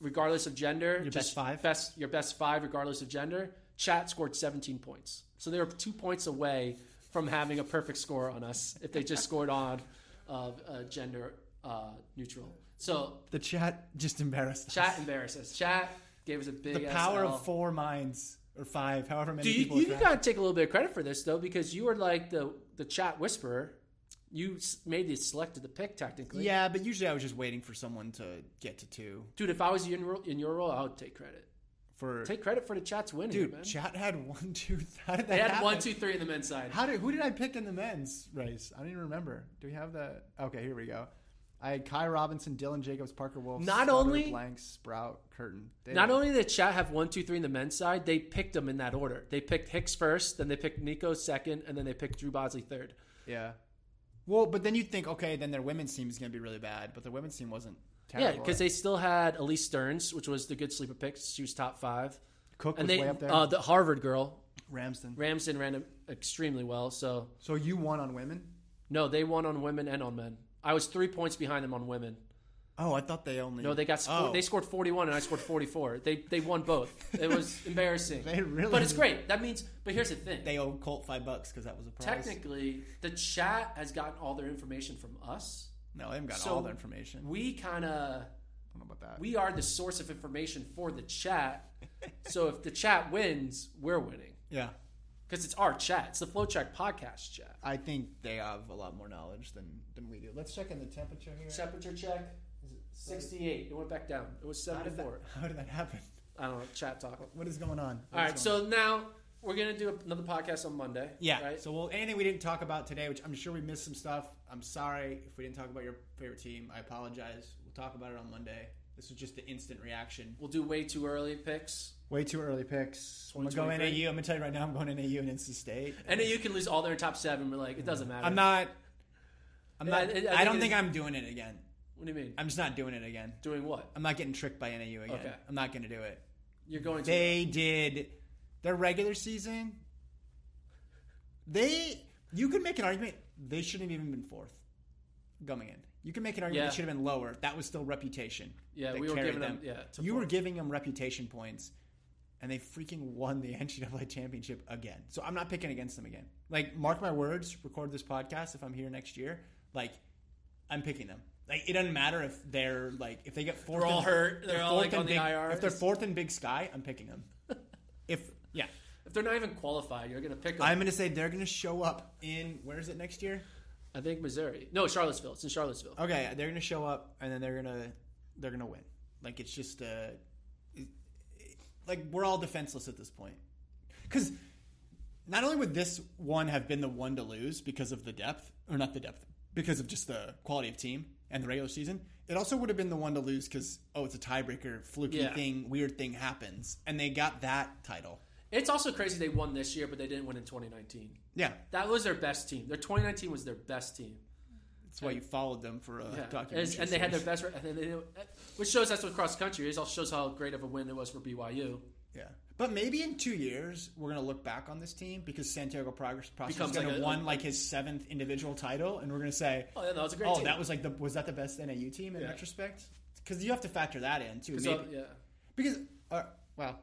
regardless of gender, Your best five? best your best five regardless of gender. Chat scored 17 points, so they were two points away from having a perfect score on us if they just scored on uh, uh, gender uh, neutral. So The chat just embarrassed us. chat embarrassed us. Chat gave us a big the power SL. of four minds or five, however many Do you, people. you gotta take a little bit of credit for this though, because you were like the the chat whisperer. You made the selected the pick technically. Yeah, but usually I was just waiting for someone to get to two. dude. If I was in your, in your role, I would take credit. For Take credit for the chat's winning, dude, man. chat had one, two. How did that they had happen? one, two, three in the men's side. How did who did I pick in the men's race? I don't even remember. Do we have that? Okay, here we go. I had Kai Robinson, Dylan Jacobs, Parker Wolfe, Not Slaughter, only- Blank, Sprout, Curtin. They Not only did chat have one, two, three in the men's side, they picked them in that order. They picked Hicks first, then they picked Nico second, and then they picked Drew Bosley third. yeah. Well, but then you think, okay, then their women's team is going to be really bad, but their women's team wasn't terrible. Yeah, because they still had Elise Stearns, which was the good sleeper pick. She was top five. Cook And was they, way up there. uh, the Harvard girl, Ramsden. Ramsden, ran extremely well. So, So you won on women? no, they won on women and on men. I was three points behind them on women. Oh, I thought they only. No, they got sco- Oh. they scored 41 and I scored 44. They they won both. It was embarrassing. They really- But it's great. That means but here's the thing. They owe Colt five bucks because that was a prize. Technically, the chat has gotten all their information from us. no, they haven't got So all the information. We kind of I don't know about that. we are the source of information for the chat. so if the chat wins, we're winning yeah, because it's our chat. It's the FloTrack podcast chat. I think they have a lot more knowledge than than we do. Let's check in the temperature here. Temperature check. Is it 68. It went back down. It was How did, that, 74. how did that happen? I don't know. Chat talk. What is going on? All right. So now we're gonna do another podcast on Monday. Yeah. Right. So, well, anything we didn't talk about today, which I'm sure we missed some stuff. I'm sorry if we didn't talk about your favorite team. I apologize. We'll talk about it on Monday. This was just the instant reaction. We'll do way too early picks. Way too early picks. I'm gonna go 2023. NAU. I'm gonna tell you right now. I'm going NAU and NC State. You can lose all their top seven. We're like, it doesn't matter. I'm not. I'm not. I- I I, don't think I'm doing it again. What do you mean? I'm just not doing it again. Doing what? I'm not getting tricked by NAU again. Okay. I'm not gonna do it. You're going to. They did their regular season. They, you could make an argument they shouldn't have even been fourth coming in. You can make an argument Yeah. they should have been lower. That was still reputation. Yeah, we were giving them- yeah, to you were giving them reputation points, and they freaking won the NCAA championship again. So I'm not picking against them again. Like, mark my words. Record this podcast if I'm here next year. Like, I'm picking them. Like, it doesn't matter if they're like if they get 4th They're all in- hurt. They're all, like, on the big, IR. If they're fourth in Big Sky, I'm picking them. if yeah, if they're not even qualified, you're going to pick them. I'm going to say they're going to show up in where is it next year? I think Missouri. No, Charlottesville. It's in Charlottesville. Okay, they're going to show up and then they're going to they're to win. Like it's just uh it- like we're all defenseless at this point. Cuz not only would this one have been the one to lose because of the depth or not the depth, because of just the quality of team and the regular season, it also would have been the one to lose cuz oh, it's a tiebreaker, fluky Yeah. thing, weird thing happens and they got that title. It's also crazy they won this year, but they didn't win in 2019. Yeah, That was their best team. Their 2019 was their best team. that's why you followed them for a Yeah. documentary. As- and they had their best, and which shows that's what cross country is. Also shows how great of a win it was for BYU. Yeah, but maybe in two years we're gonna look back on this team because Santiago Prosser is gonna like a- won like his seventh individual title, and we're gonna say, Oh, yeah, that was a great team. "Oh, team. that was like the was that the best NAU team in Yeah. retrospect?" Because you have to factor that in too. Maybe, yeah. because uh, well,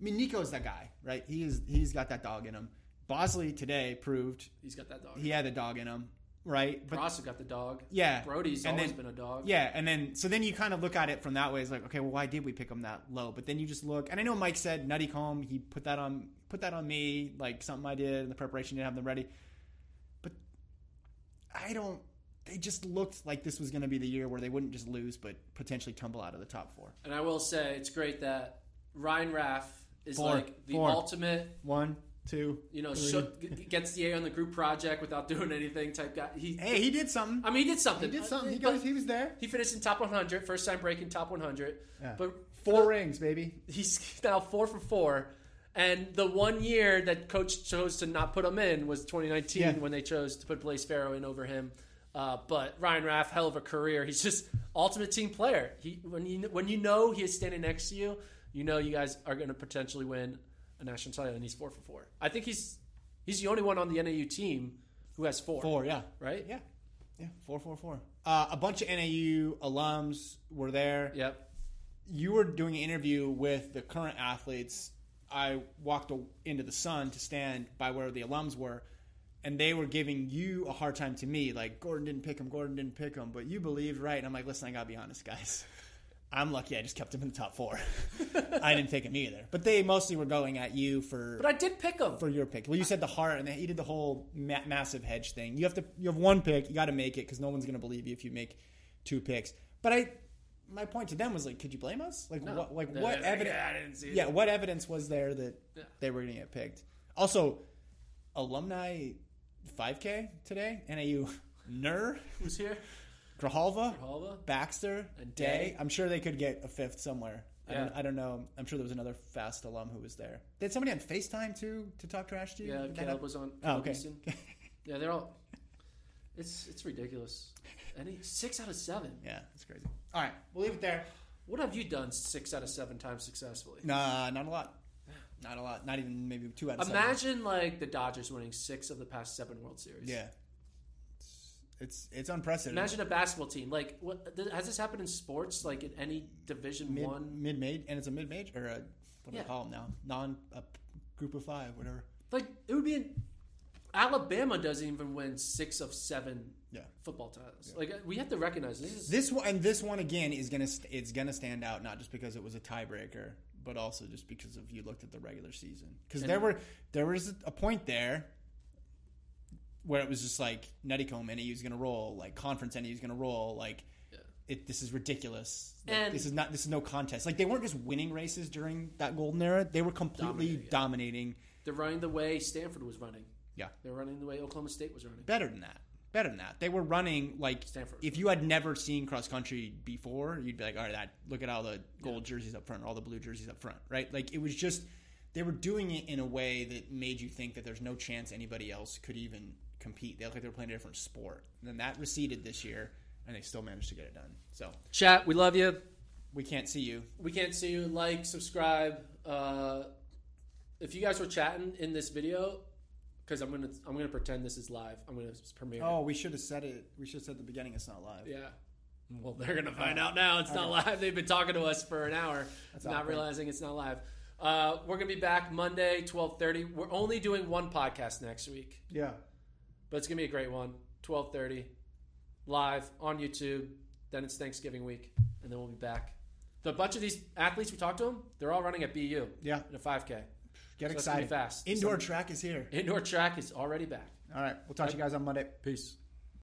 I mean Nico's that guy, right? He is he's got that dog in him. Bosley today proved He's got that dog. he had a dog in him, right? But Ross got the dog. yeah, Brodey's and always then- been a dog. Yeah, and then so then you kind of look at it from that way. It's like, okay, well, why did we pick him that low? But then you just look, and I know Mike said Nuttycombe. He put that on put that on me, like something I did in the preparation. Didn't have them ready, but I don't. They just looked like this was going to be the year where they wouldn't just lose, but potentially tumble out of the top four. And I will say it's great that Ryan Raff is Four. like the Four. ultimate, One, two, you know, three. show, g- gets the A on the group project without doing anything type guy. He, Hey, he did something. I mean, he did something. he did something. He But goes. He was there. He finished in top 100, first time breaking top 100. Yeah. But Four rings, baby. he's now four for four. And the one year that coach chose to not put him in was 2019 Yeah. when they chose to put Blaise Ferro in over him. Uh, but Ryan Raff, hell of a career. He's just ultimate team player. He when you when you know he is standing next to you, you know you guys are going to potentially win a national title, and he's four for four. I think he's he's the only one on the NAU team who has four. Four, yeah. right? Yeah. Yeah, 444. Uh, a bunch of NAU alums were there. Yep. You were doing an interview with the current athletes. I walked into the sun to stand by where the alums were, and they were giving you a hard time to me, like, Gordon didn't pick him, Gordon didn't pick him, but you believed right. And I'm like, listen, I got to be honest, guys. I'm lucky I just kept him in the top four. I didn't pick him either. But they mostly were going at you for But I did pick him. for your pick. Well, you said the heart, and then you did the whole ma- massive hedge thing. You have to. You have one pick. You got to make it because no one's going to believe you if you make two picks. But I, my point to them was like, could you blame us? Like, No. what? Like, No, what evidence? "Yeah, I didn't see Yeah, that." what evidence was there that Yeah. they were going to get picked? Also, alumni 5K today. NAU, Nur Who's here? Grijalva, Grijalva? Baxter, And Day. Day. I'm sure they could get a fifth somewhere. I, don't, Yeah. I don't know. I'm sure there was another fast alum who was there. They had somebody on FaceTime too to talk trash to you. Yeah, Did Caleb was on. Oh, okay. Yeah, they're all. It's it's ridiculous. Any six out of seven. Yeah, that's crazy. All right, we'll leave it there. What have you done six out of seven times successfully? Nah, not a lot. Not a lot. Not even maybe two out of seven. Imagine like the Dodgers winning six of the past seven World Series. Yeah, it's it's, unprecedented. Imagine a basketball team. Like, what th- has this happened in sports? Like in any Division mid One? mid made, and it's a mid major or a, what do Yeah. they call them now? Non a group of five, whatever. Like it would be. In, Alabama doesn't even win six of seven Yeah. football titles. Like we have to recognize this is This one and this one again is gonna st- it's gonna stand out not just because it was a tiebreaker, but also just because of you looked at the regular season. Because there were there was a point there where it was just like Nuttycombe NAU's gonna roll, like conference NAU's gonna roll, like it, this is ridiculous. Like, And- this is not this is no contest. Like they weren't just winning races during that golden era; they were completely Dominating, yeah. dominating. they're running the way Stanford was running. Yeah, They're running the way Oklahoma State was running. better than that. Better than that. They were running like Stanford. if you had never seen cross country before, you'd be like, all right, that look at all the gold jerseys up front, all the blue jerseys up front, right? Like it was just they were doing it in a way that made you think that there's no chance anybody else could even compete. They looked like they were playing a different sport. And then that receded this year, and they still managed to get it done. So Chat, we love you. we can't see you. We can't see you. Like, subscribe. Uh, if you guys were chatting in this video, because I'm gonna I'm gonna pretend this is live. I'm gonna premiere. it. Oh, we should have said it. We should have said at the beginning it's not live. Yeah. Well, they're gonna find out now. It's not live. They've been talking to us for an hour, not awkward. realizing it's not live. Uh, we're gonna be back Monday, twelve thirty. We're only doing one podcast next week, Yeah. But it's gonna be a great one. Twelve thirty, live on YouTube. Then it's Thanksgiving week, and then we'll be back. The bunch of these athletes we talked to them, they're all running at BU. Yeah. in a five k. Get So excited. fast. Indoor Some- track is here. Indoor track is already back. All right. We'll talk to you guys on Monday. Peace.